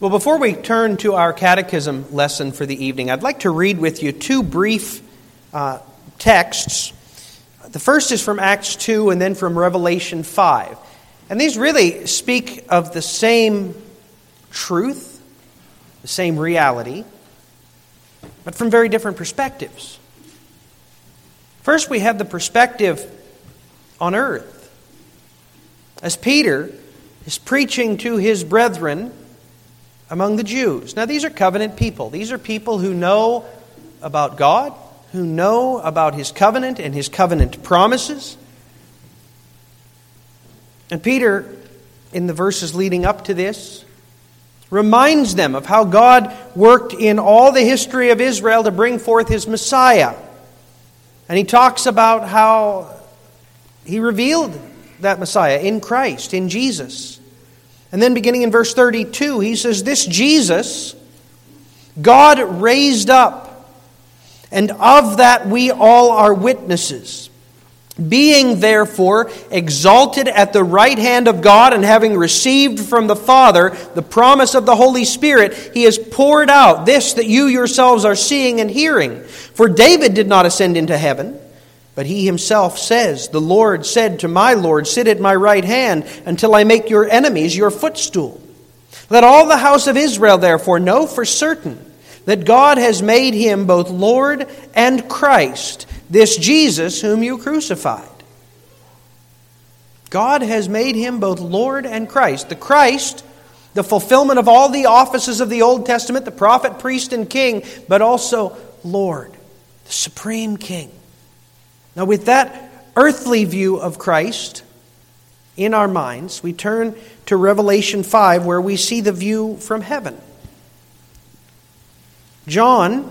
Well, before we turn to our catechism lesson for the evening, I'd like to read with you two brief uh, texts. The first is from Acts 2 and then from Revelation 5. And these really speak of the same truth, the same reality, but from very different perspectives. First, we have the perspective on earth. As Peter is preaching to his brethren among the Jews. Now, these are covenant people. These are people who know about God, who know about his covenant and his covenant promises. And Peter, in the verses leading up to this, reminds them of how God worked in all the history of Israel to bring forth his Messiah. And he talks about how he revealed that Messiah in Christ, in Jesus. And then beginning in verse 32, he says, This Jesus, God raised up, and of that we all are witnesses. Being therefore exalted at the right hand of God and having received from the Father the promise of the Holy Spirit, he has poured out this that you yourselves are seeing and hearing. For David did not ascend into heaven but he himself says, The Lord said to my Lord, Sit at my right hand until I make your enemies your footstool. Let all the house of Israel therefore know for certain that God has made him both Lord and Christ, this Jesus whom you crucified. God has made him both Lord and Christ. The Christ, the fulfillment of all the offices of the Old Testament, the prophet, priest, and king, but also Lord, the supreme king. Now, with that earthly view of Christ in our minds, we turn to Revelation 5, where we see the view from heaven. John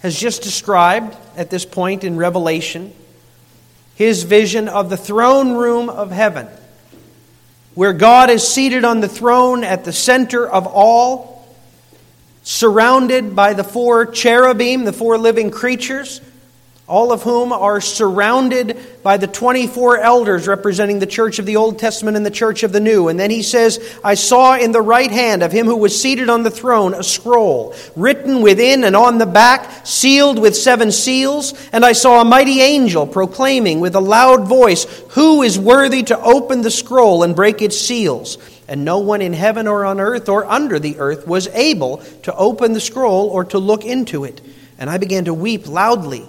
has just described at this point in Revelation his vision of the throne room of heaven, where God is seated on the throne at the center of all, surrounded by the four cherubim, the four living creatures all of whom are surrounded by the 24 elders representing the church of the Old Testament and the church of the New. And then he says, I saw in the right hand of him who was seated on the throne a scroll, written within and on the back, sealed with seven seals. And I saw a mighty angel proclaiming with a loud voice, Who is worthy to open the scroll and break its seals? And no one in heaven or on earth or under the earth was able to open the scroll or to look into it. And I began to weep loudly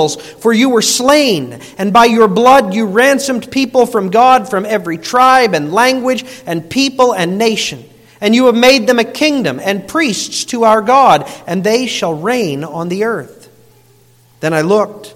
for you were slain, and by your blood you ransomed people from God from every tribe and language and people and nation. And you have made them a kingdom and priests to our God, and they shall reign on the earth. Then I looked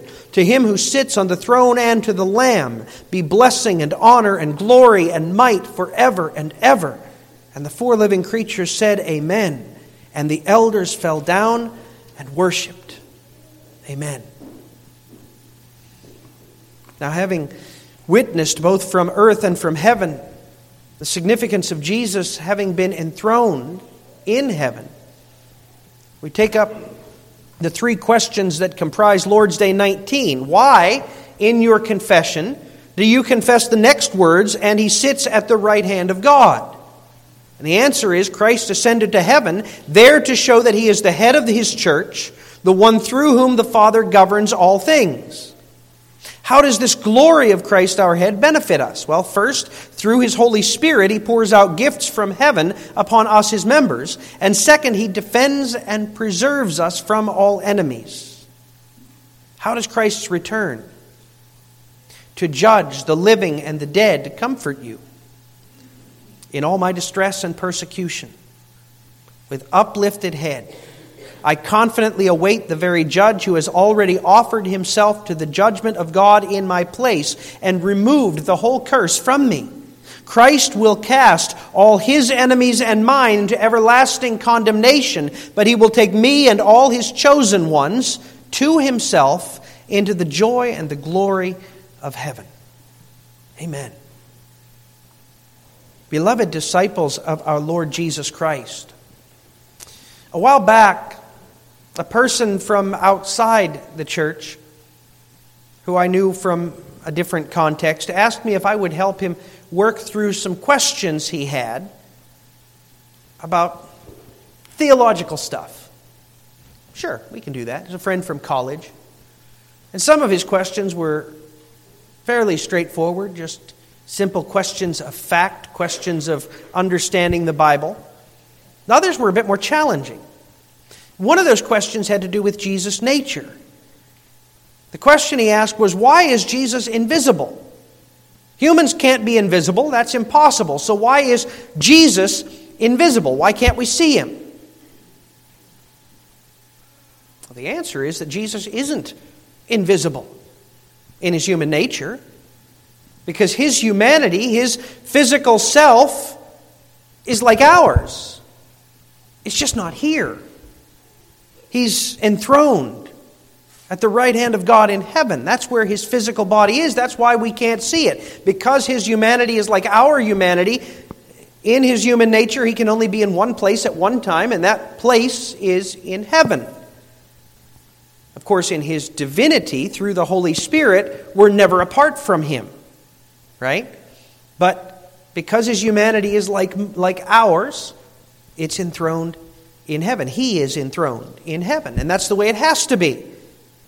to him who sits on the throne and to the Lamb be blessing and honor and glory and might forever and ever. And the four living creatures said, Amen. And the elders fell down and worshiped. Amen. Now, having witnessed both from earth and from heaven the significance of Jesus having been enthroned in heaven, we take up the three questions that comprise Lord's Day 19. Why, in your confession, do you confess the next words, and he sits at the right hand of God? And the answer is Christ ascended to heaven, there to show that he is the head of his church, the one through whom the Father governs all things. How does this glory of Christ our head benefit us? Well, first, through his Holy Spirit, he pours out gifts from heaven upon us, his members. And second, he defends and preserves us from all enemies. How does Christ's return? To judge the living and the dead, to comfort you in all my distress and persecution, with uplifted head I confidently await the very judge who has already offered himself to the judgment of God in my place and removed the whole curse from me. Christ will cast all his enemies and mine into everlasting condemnation, but he will take me and all his chosen ones to himself into the joy and the glory of heaven. Amen. Beloved disciples of our Lord Jesus Christ, a while back, a person from outside the church who I knew from a different context asked me if I would help him work through some questions he had about theological stuff. Sure, we can do that. He's a friend from college. And some of his questions were fairly straightforward, just simple questions of fact, questions of understanding the Bible. The others were a bit more challenging. One of those questions had to do with Jesus' nature. The question he asked was, Why is Jesus invisible? Humans can't be invisible, that's impossible. So, why is Jesus invisible? Why can't we see him? Well, the answer is that Jesus isn't invisible in his human nature because his humanity, his physical self, is like ours. It's just not here. He's enthroned at the right hand of God in heaven. That's where his physical body is. That's why we can't see it. Because his humanity is like our humanity, in his human nature, he can only be in one place at one time, and that place is in heaven. Of course, in his divinity, through the Holy Spirit, we're never apart from him. Right? But because his humanity is like, like ours, it's enthroned in heaven. He is enthroned in heaven. And that's the way it has to be.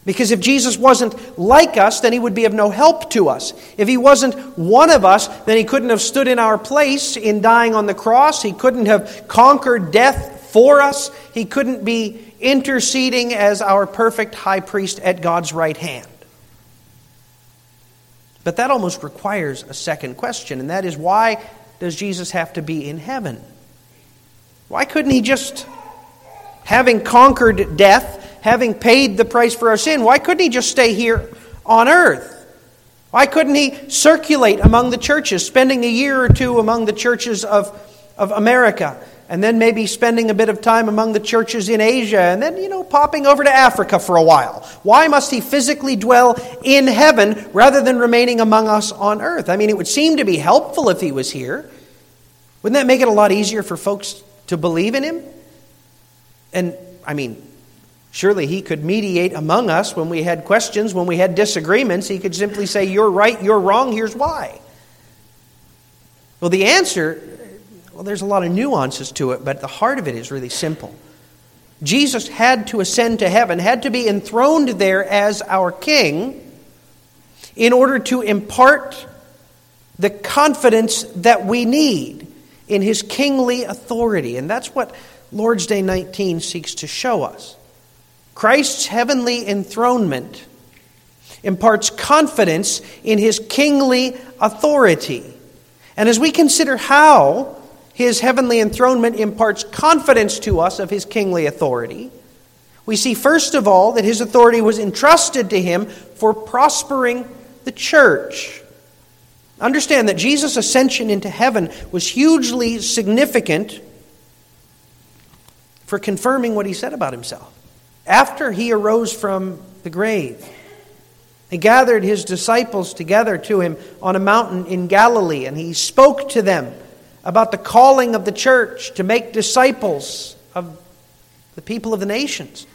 Because if Jesus wasn't like us, then he would be of no help to us. If he wasn't one of us, then he couldn't have stood in our place in dying on the cross. He couldn't have conquered death for us. He couldn't be interceding as our perfect high priest at God's right hand. But that almost requires a second question, and that is why does Jesus have to be in heaven? Why couldn't he just having conquered death, having paid the price for our sin, why couldn't he just stay here on earth? Why couldn't he circulate among the churches, spending a year or two among the churches of, of America, and then maybe spending a bit of time among the churches in Asia, and then, you know, popping over to Africa for a while? Why must he physically dwell in heaven rather than remaining among us on earth? I mean, it would seem to be helpful if he was here. Wouldn't that make it a lot easier for folks to believe in him? And, I mean, surely he could mediate among us when we had questions, when we had disagreements. He could simply say, You're right, you're wrong, here's why. Well, the answer, well, there's a lot of nuances to it, but the heart of it is really simple. Jesus had to ascend to heaven, had to be enthroned there as our king in order to impart the confidence that we need in his kingly authority. And that's what Lord's Day 19 seeks to show us. Christ's heavenly enthronement imparts confidence in his kingly authority. And as we consider how his heavenly enthronement imparts confidence to us of his kingly authority, we see first of all that his authority was entrusted to him for prospering the church. Understand that Jesus' ascension into heaven was hugely significant for confirming what he said about himself. After he arose from the grave, he gathered his disciples together to him on a mountain in Galilee, and he spoke to them about the calling of the church to make disciples of the people of the nations.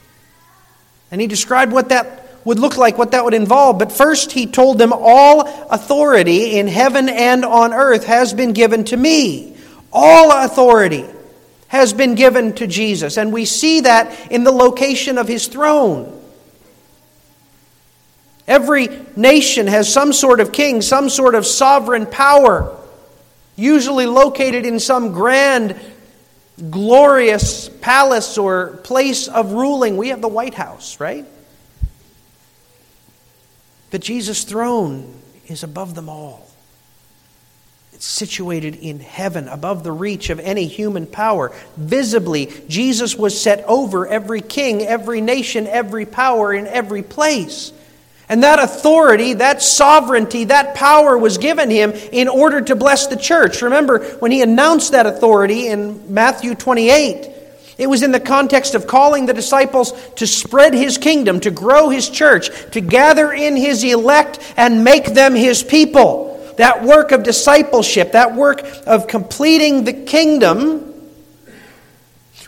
And he described what that would look like, what that would involve. But first, he told them, All authority in heaven and on earth has been given to me. All authority has been given to Jesus, and we see that in the location of his throne. Every nation has some sort of king, some sort of sovereign power, usually located in some grand, glorious palace or place of ruling. We have the White House, right? But Jesus' throne is above them all. It's situated in heaven, above the reach of any human power. Visibly, Jesus was set over every king, every nation, every power, in every place. And that authority, that sovereignty, that power was given him in order to bless the church. Remember, when he announced that authority in Matthew 28, it was in the context of calling the disciples to spread his kingdom, to grow his church, to gather in his elect and make them his people. That work of discipleship, that work of completing the kingdom,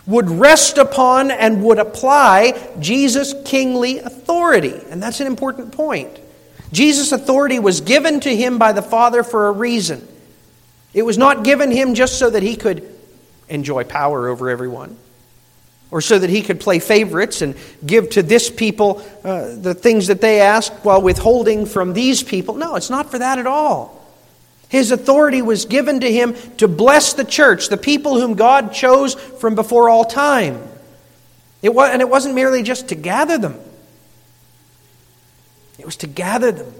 would rest upon and would apply Jesus' kingly authority. And that's an important point. Jesus' authority was given to him by the Father for a reason. It was not given him just so that he could enjoy power over everyone or so that he could play favorites and give to this people uh, the things that they ask while withholding from these people. No, it's not for that at all. His authority was given to him to bless the church, the people whom God chose from before all time. It was, and it wasn't merely just to gather them, it was to gather them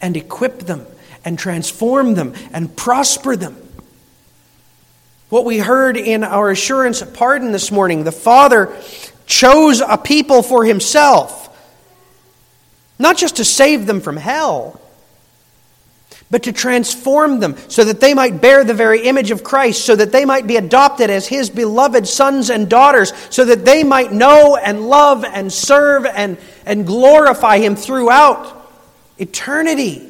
and equip them and transform them and prosper them. What we heard in our assurance of pardon this morning, the Father chose a people for himself, not just to save them from hell but to transform them so that they might bear the very image of Christ, so that they might be adopted as His beloved sons and daughters, so that they might know and love and serve and, and glorify Him throughout eternity.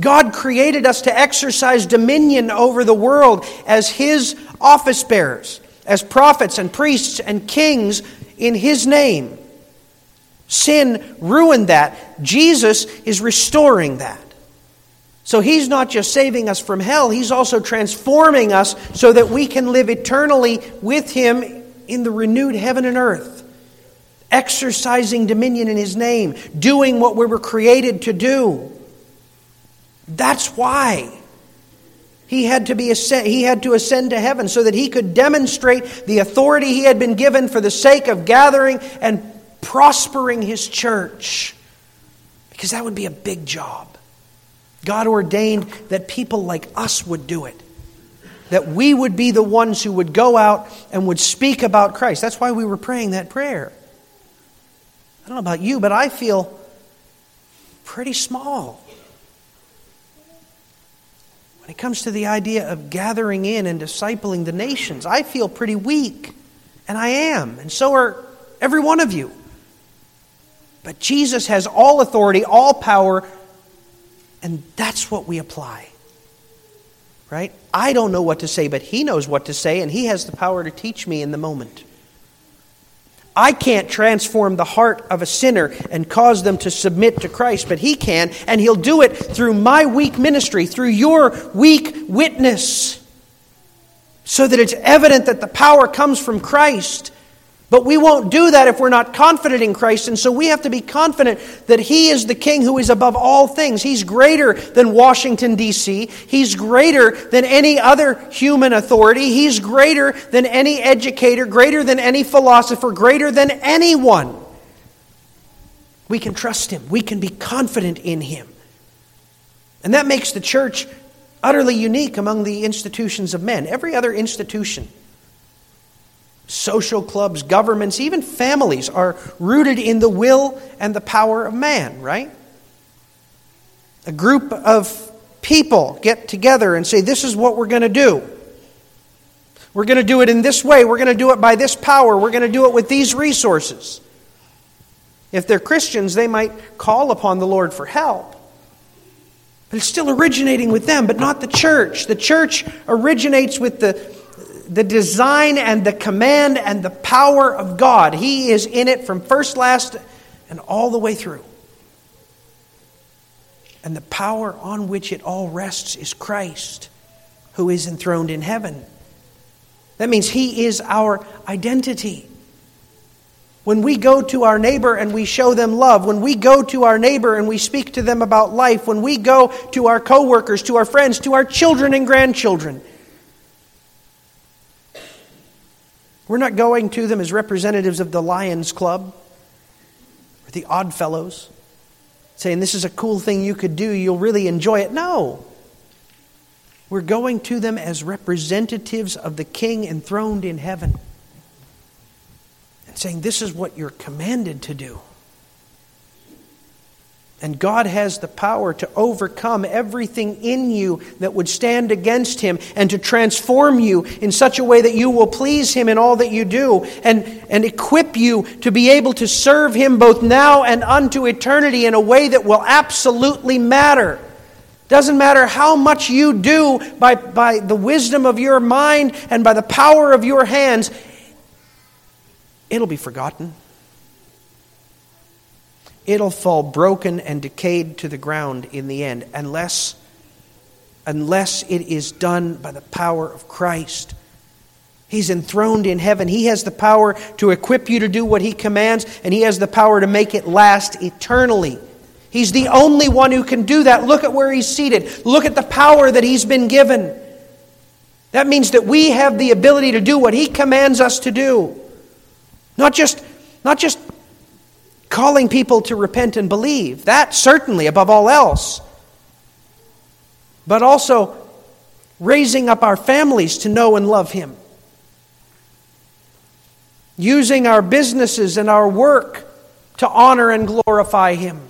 God created us to exercise dominion over the world as His office bearers, as prophets and priests and kings in His name. Sin ruined that. Jesus is restoring that. So he's not just saving us from hell, he's also transforming us so that we can live eternally with him in the renewed heaven and earth, exercising dominion in his name, doing what we were created to do. That's why. He had, to be ascend, he had to ascend to heaven so that he could demonstrate the authority he had been given for the sake of gathering and prospering his church. Because that would be a big job. God ordained that people like us would do it. That we would be the ones who would go out and would speak about Christ. That's why we were praying that prayer. I don't know about you, but I feel pretty small. When it comes to the idea of gathering in and discipling the nations, I feel pretty weak. And I am. And so are every one of you. But Jesus has all authority, all power, and that's what we apply. Right? I don't know what to say, but He knows what to say, and He has the power to teach me in the moment. I can't transform the heart of a sinner and cause them to submit to Christ, but He can, and He'll do it through my weak ministry, through your weak witness, so that it's evident that the power comes from Christ but we won't do that if we're not confident in Christ. And so we have to be confident that He is the King who is above all things. He's greater than Washington, D.C., He's greater than any other human authority, He's greater than any educator, greater than any philosopher, greater than anyone. We can trust Him, we can be confident in Him. And that makes the church utterly unique among the institutions of men. Every other institution Social clubs, governments, even families are rooted in the will and the power of man, right? A group of people get together and say, This is what we're going to do. We're going to do it in this way. We're going to do it by this power. We're going to do it with these resources. If they're Christians, they might call upon the Lord for help. But it's still originating with them, but not the church. The church originates with the the design and the command and the power of God. He is in it from first, last, and all the way through. And the power on which it all rests is Christ, who is enthroned in heaven. That means He is our identity. When we go to our neighbor and we show them love, when we go to our neighbor and we speak to them about life, when we go to our coworkers, to our friends, to our children and grandchildren, we're not going to them as representatives of the Lions Club or the Odd Fellows, saying, This is a cool thing you could do, you'll really enjoy it. No. We're going to them as representatives of the King enthroned in heaven and saying, This is what you're commanded to do. And God has the power to overcome everything in you that would stand against Him and to transform you in such a way that you will please Him in all that you do and, and equip you to be able to serve Him both now and unto eternity in a way that will absolutely matter. Doesn't matter how much you do by, by the wisdom of your mind and by the power of your hands, it'll be forgotten. It'll fall broken and decayed to the ground in the end, unless, unless it is done by the power of Christ. He's enthroned in heaven. He has the power to equip you to do what He commands, and He has the power to make it last eternally. He's the only one who can do that. Look at where He's seated. Look at the power that He's been given. That means that we have the ability to do what He commands us to do. Not just, not just calling people to repent and believe, that certainly above all else, but also raising up our families to know and love Him. Using our businesses and our work to honor and glorify Him.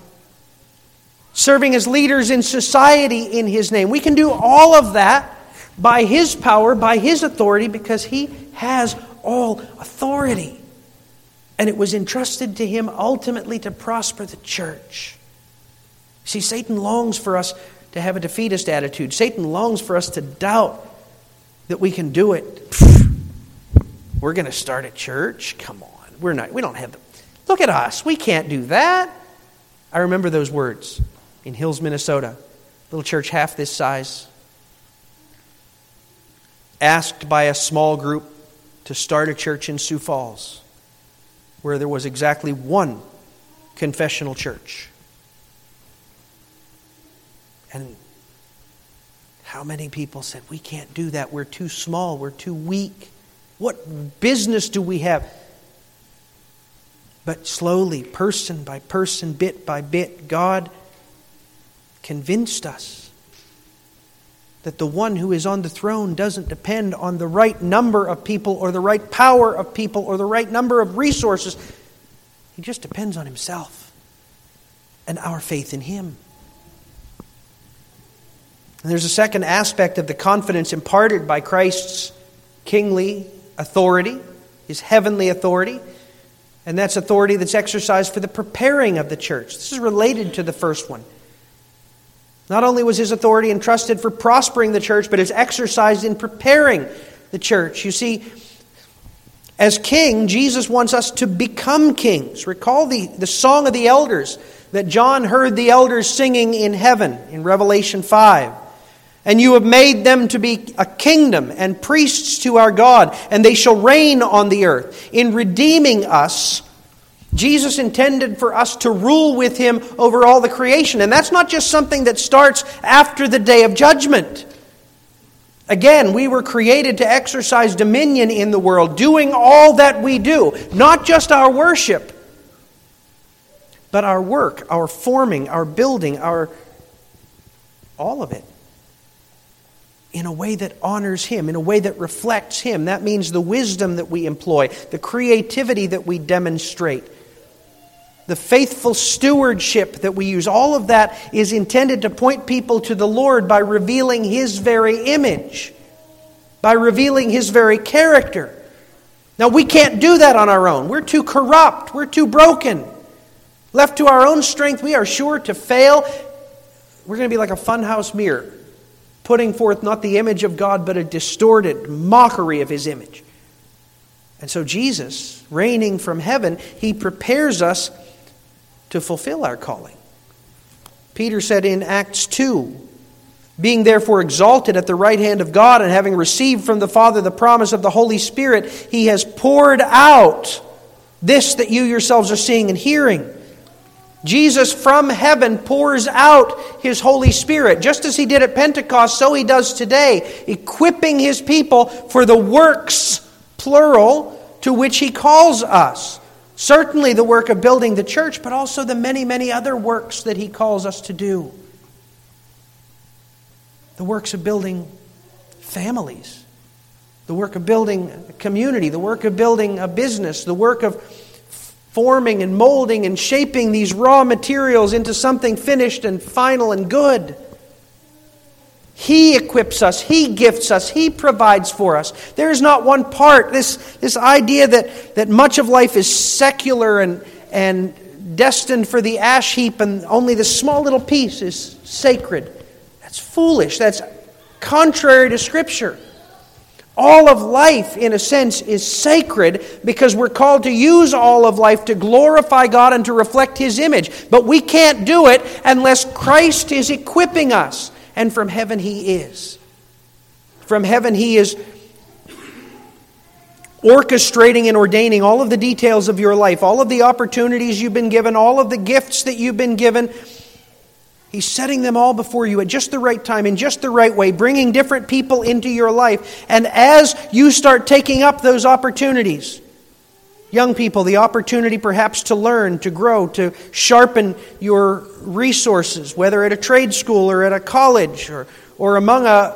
Serving as leaders in society in His name. We can do all of that by His power, by His authority, because He has all authority and it was entrusted to him ultimately to prosper the church. See, Satan longs for us to have a defeatist attitude. Satan longs for us to doubt that we can do it. We're going to start a church? Come on. We're not we don't have the Look at us. We can't do that. I remember those words in Hills, Minnesota. Little church half this size. Asked by a small group to start a church in Sioux Falls where there was exactly one confessional church. And how many people said, We can't do that. We're too small. We're too weak. What business do we have? But slowly, person by person, bit by bit, God convinced us that the one who is on the throne doesn't depend on the right number of people or the right power of people or the right number of resources. He just depends on himself and our faith in him. And there's a second aspect of the confidence imparted by Christ's kingly authority, his heavenly authority, and that's authority that's exercised for the preparing of the church. This is related to the first one. Not only was his authority entrusted for prospering the church, but is exercised in preparing the church. You see, as king, Jesus wants us to become kings. Recall the, the song of the elders that John heard the elders singing in heaven in Revelation 5. And you have made them to be a kingdom and priests to our God, and they shall reign on the earth. In redeeming us, Jesus intended for us to rule with him over all the creation. And that's not just something that starts after the day of judgment. Again, we were created to exercise dominion in the world, doing all that we do, not just our worship, but our work, our forming, our building, our all of it in a way that honors Him, in a way that reflects Him. That means the wisdom that we employ, the creativity that we demonstrate the faithful stewardship that we use, all of that is intended to point people to the Lord by revealing His very image, by revealing His very character. Now, we can't do that on our own. We're too corrupt, we're too broken. Left to our own strength, we are sure to fail. We're going to be like a funhouse mirror, putting forth not the image of God, but a distorted mockery of His image. And so, Jesus, reigning from heaven, He prepares us to fulfill our calling. Peter said in Acts 2 Being therefore exalted at the right hand of God, and having received from the Father the promise of the Holy Spirit, he has poured out this that you yourselves are seeing and hearing. Jesus from heaven pours out his Holy Spirit. Just as he did at Pentecost, so he does today, equipping his people for the works, plural, to which he calls us. Certainly the work of building the church, but also the many, many other works that he calls us to do. The works of building families, the work of building a community, the work of building a business, the work of forming and molding and shaping these raw materials into something finished and final and good. He equips us, He gifts us, He provides for us. There is not one part, this, this idea that, that much of life is secular and, and destined for the ash heap and only the small little piece is sacred. That's foolish. That's contrary to Scripture. All of life, in a sense, is sacred because we're called to use all of life to glorify God and to reflect His image. But we can't do it unless Christ is equipping us. And from heaven, He is. From heaven, He is orchestrating and ordaining all of the details of your life, all of the opportunities you've been given, all of the gifts that you've been given He's setting them all before you at just the right time, in just the right way, bringing different people into your life. And as you start taking up those opportunities, young people, the opportunity perhaps to learn, to grow, to sharpen your resources, whether at a trade school or at a college or, or among a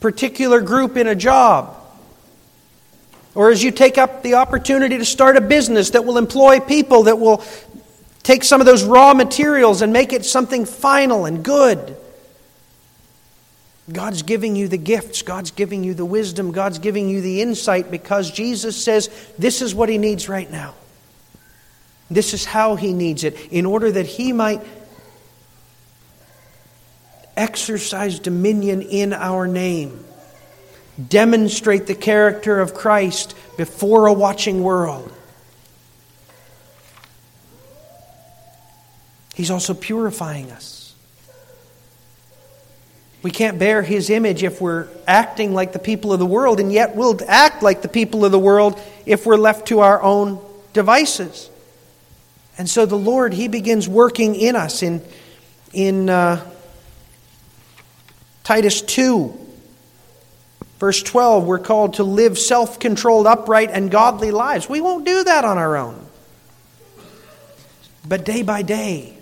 particular group in a job. Or as you take up the opportunity to start a business that will employ people that will Take some of those raw materials and make it something final and good. God's giving you the gifts. God's giving you the wisdom. God's giving you the insight because Jesus says this is what He needs right now. This is how He needs it in order that He might exercise dominion in our name, demonstrate the character of Christ before a watching world. He's also purifying us. We can't bear His image if we're acting like the people of the world, and yet we'll act like the people of the world if we're left to our own devices. And so the Lord, He begins working in us. In, in uh, Titus 2, verse 12, we're called to live self controlled, upright, and godly lives. We won't do that on our own. But day by day,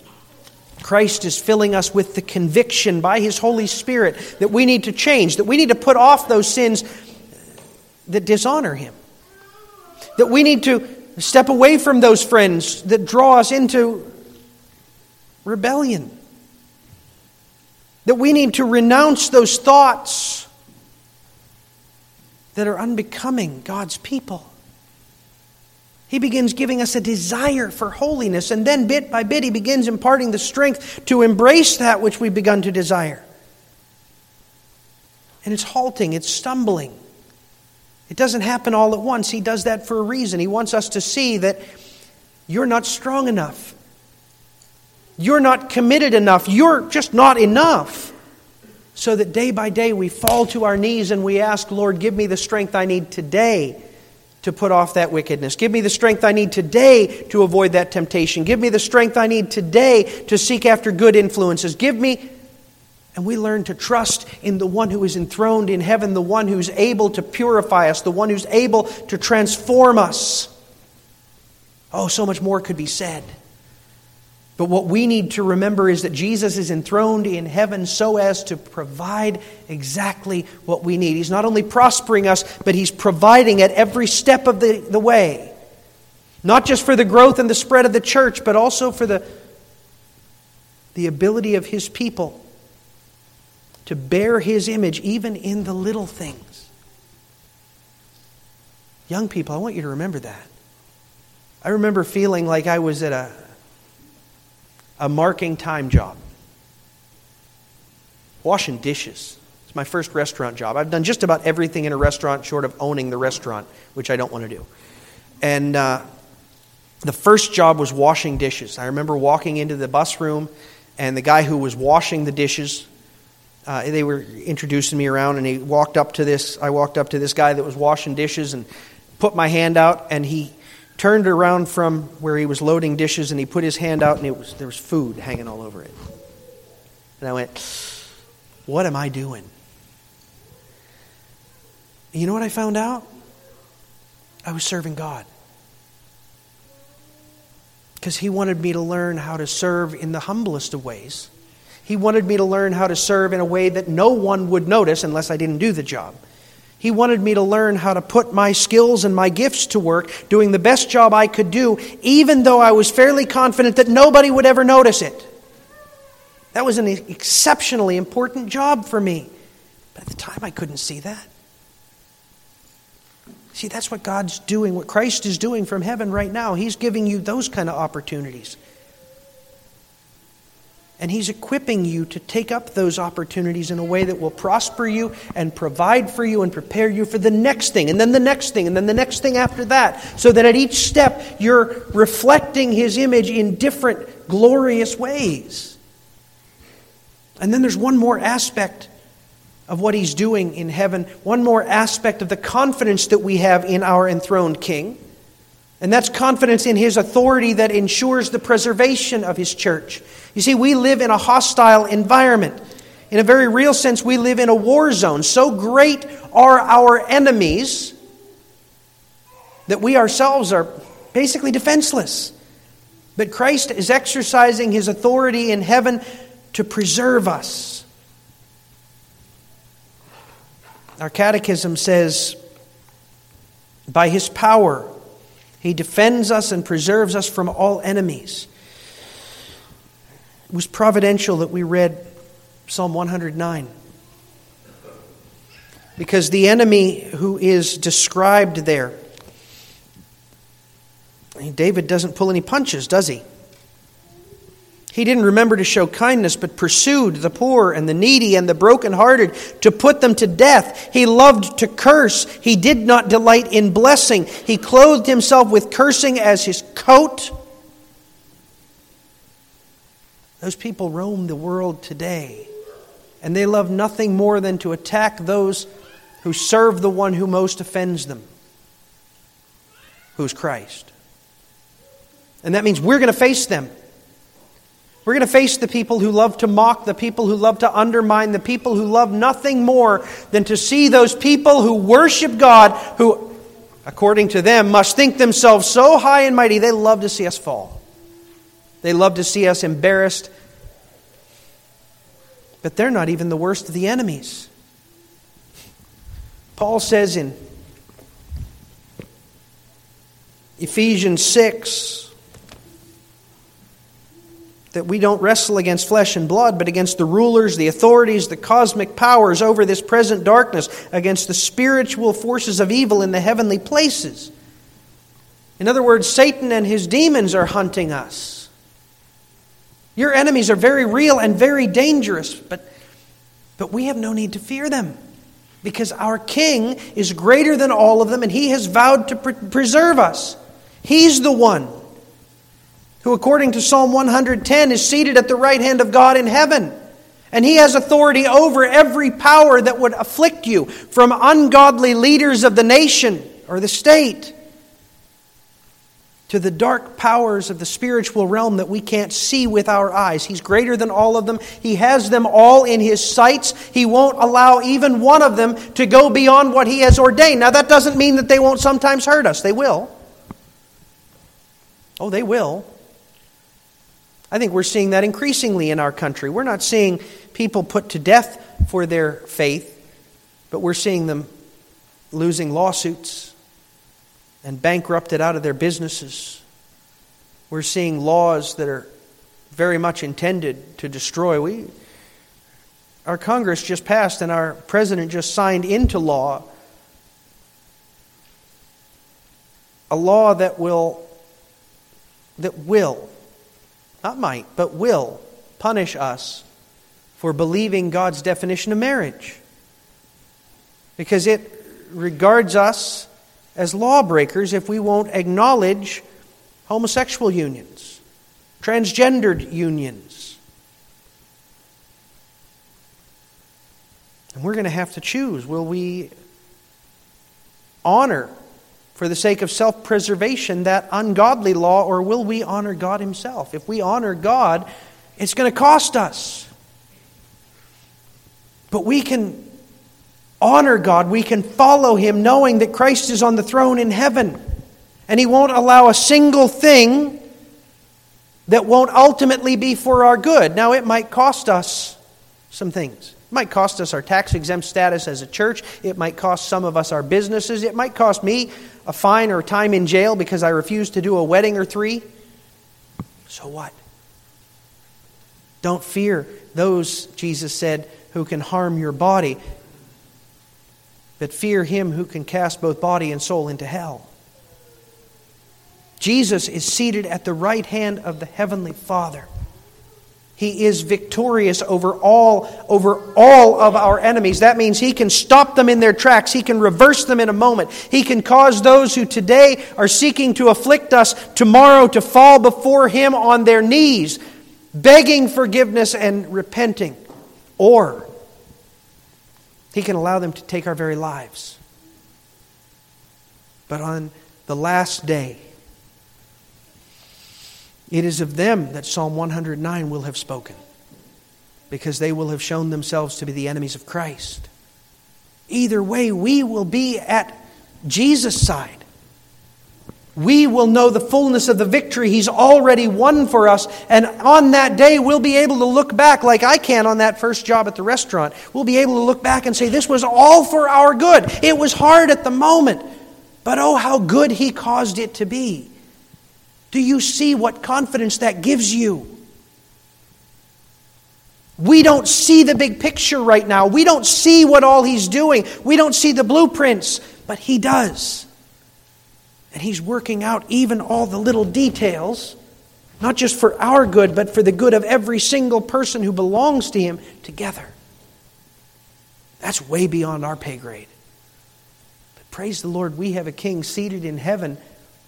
Christ is filling us with the conviction by His Holy Spirit that we need to change, that we need to put off those sins that dishonor Him, that we need to step away from those friends that draw us into rebellion, that we need to renounce those thoughts that are unbecoming God's people. He begins giving us a desire for holiness, and then bit by bit, He begins imparting the strength to embrace that which we've begun to desire. And it's halting, it's stumbling. It doesn't happen all at once. He does that for a reason. He wants us to see that you're not strong enough. You're not committed enough. You're just not enough. So that day by day we fall to our knees and we ask, Lord, give me the strength I need today to put off that wickedness. Give me the strength I need today to avoid that temptation. Give me the strength I need today to seek after good influences. Give me. And we learn to trust in the one who is enthroned in heaven, the one who's able to purify us, the one who's able to transform us. Oh, so much more could be said. But what we need to remember is that Jesus is enthroned in heaven so as to provide exactly what we need. He's not only prospering us, but He's providing at every step of the, the way. Not just for the growth and the spread of the church, but also for the, the ability of His people to bear His image even in the little things. Young people, I want you to remember that. I remember feeling like I was at a, a marking time job. Washing dishes. It's my first restaurant job. I've done just about everything in a restaurant short of owning the restaurant, which I don't want to do. And uh, the first job was washing dishes. I remember walking into the bus room, and the guy who was washing the dishes uh, they were introducing me around, and he walked up to this. I walked up to this guy that was washing dishes and put my hand out, and he turned around from where he was loading dishes, and he put his hand out, and it was there was food hanging all over it. And I went, "What am I doing?" You know what I found out? I was serving God. Because He wanted me to learn how to serve in the humblest of ways. He wanted me to learn how to serve in a way that no one would notice unless I didn't do the job. He wanted me to learn how to put my skills and my gifts to work, doing the best job I could do, even though I was fairly confident that nobody would ever notice it. That was an exceptionally important job for me. But at the time, I couldn't see that. See, that's what God's doing, what Christ is doing from heaven right now. He's giving you those kind of opportunities. And He's equipping you to take up those opportunities in a way that will prosper you and provide for you and prepare you for the next thing, and then the next thing, and then the next thing after that, so that at each step you're reflecting His image in different glorious ways. And then there's one more aspect of what he's doing in heaven, one more aspect of the confidence that we have in our enthroned king. And that's confidence in his authority that ensures the preservation of his church. You see, we live in a hostile environment. In a very real sense, we live in a war zone. So great are our enemies that we ourselves are basically defenseless. But Christ is exercising his authority in heaven to preserve us Our catechism says, by his power, he defends us and preserves us from all enemies. It was providential that we read Psalm 109. Because the enemy who is described there, David doesn't pull any punches, does he? He didn't remember to show kindness, but pursued the poor and the needy and the brokenhearted to put them to death. He loved to curse. He did not delight in blessing. He clothed himself with cursing as his coat. Those people roam the world today, and they love nothing more than to attack those who serve the one who most offends them, who's Christ. And that means we're going to face them. We're going to face the people who love to mock, the people who love to undermine, the people who love nothing more than to see those people who worship God, who, according to them, must think themselves so high and mighty, they love to see us fall. They love to see us embarrassed. But they're not even the worst of the enemies. Paul says in Ephesians 6, that we don't wrestle against flesh and blood, but against the rulers, the authorities, the cosmic powers over this present darkness, against the spiritual forces of evil in the heavenly places. In other words, Satan and his demons are hunting us. Your enemies are very real and very dangerous, but, but we have no need to fear them because our King is greater than all of them and he has vowed to pre- preserve us. He's the one who, according to Psalm 110, is seated at the right hand of God in heaven. And he has authority over every power that would afflict you, from ungodly leaders of the nation or the state to the dark powers of the spiritual realm that we can't see with our eyes. He's greater than all of them. He has them all in his sights. He won't allow even one of them to go beyond what he has ordained. Now, that doesn't mean that they won't sometimes hurt us. They will. Oh, they will. I think we're seeing that increasingly in our country. We're not seeing people put to death for their faith, but we're seeing them losing lawsuits and bankrupted out of their businesses. We're seeing laws that are very much intended to destroy. We, our Congress just passed and our president just signed into law a law that will that will not might, but will punish us for believing God's definition of marriage. Because it regards us as lawbreakers if we won't acknowledge homosexual unions, transgendered unions. And we're going to have to choose. Will we honor, for the sake of self preservation, that ungodly law, or will we honor God Himself? If we honor God, it's going to cost us. But we can honor God, we can follow Him knowing that Christ is on the throne in heaven. And He won't allow a single thing that won't ultimately be for our good. Now, it might cost us some things. It might cost us our tax exempt status as a church. It might cost some of us our businesses. It might cost me a fine or time in jail because I refuse to do a wedding or three. So what? Don't fear those, Jesus said, who can harm your body, but fear him who can cast both body and soul into hell. Jesus is seated at the right hand of the heavenly Father. He is victorious over all over all of our enemies. That means he can stop them in their tracks. He can reverse them in a moment. He can cause those who today are seeking to afflict us tomorrow to fall before him on their knees, begging forgiveness and repenting. Or he can allow them to take our very lives. But on the last day, it is of them that Psalm 109 will have spoken, because they will have shown themselves to be the enemies of Christ. Either way, we will be at Jesus' side. We will know the fullness of the victory He's already won for us. And on that day, we'll be able to look back, like I can on that first job at the restaurant. We'll be able to look back and say, This was all for our good. It was hard at the moment, but oh, how good He caused it to be. Do you see what confidence that gives you? We don't see the big picture right now. We don't see what all he's doing. We don't see the blueprints, but he does. And he's working out even all the little details, not just for our good, but for the good of every single person who belongs to him together. That's way beyond our pay grade. But praise the Lord, we have a king seated in heaven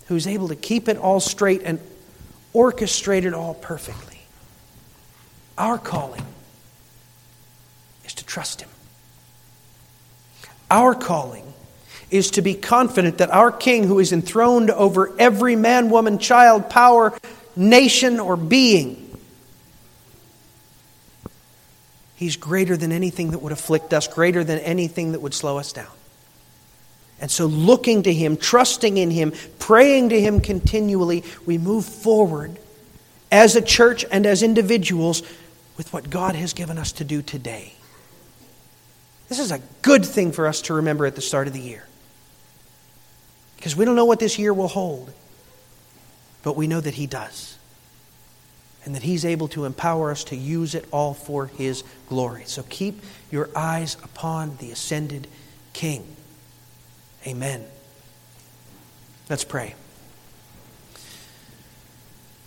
who's able to keep it all straight and orchestrate it all perfectly. Our calling is to trust Him. Our calling is to be confident that our King, who is enthroned over every man, woman, child, power, nation, or being, He's greater than anything that would afflict us, greater than anything that would slow us down. And so, looking to Him, trusting in Him, praying to Him continually, we move forward as a church and as individuals with what God has given us to do today. This is a good thing for us to remember at the start of the year. Because we don't know what this year will hold, but we know that He does. And that He's able to empower us to use it all for His glory. So keep your eyes upon the ascended King. Amen. Let's pray.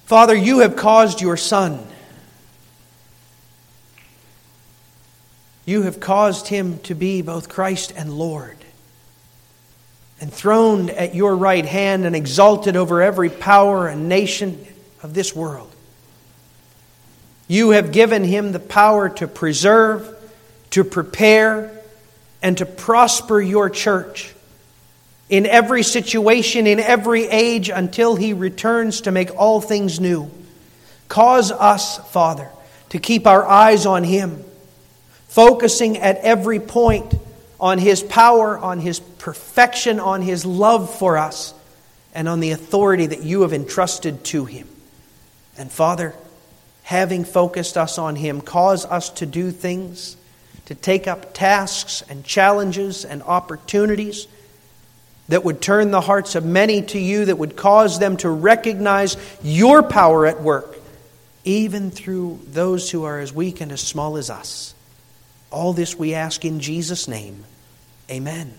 Father, you have caused your Son. You have caused him to be both Christ and Lord, enthroned at your right hand and exalted over every power and nation of this world. You have given him the power to preserve, to prepare, and to prosper your church in every situation, in every age, until he returns to make all things new. Cause us, Father, to keep our eyes on him, focusing at every point on his power, on his perfection, on his love for us, and on the authority that you have entrusted to him. And Father, having focused us on him, cause us to do things, to take up tasks and challenges and opportunities that would turn the hearts of many to you, that would cause them to recognize your power at work, even through those who are as weak and as small as us. All this we ask in Jesus' name. Amen.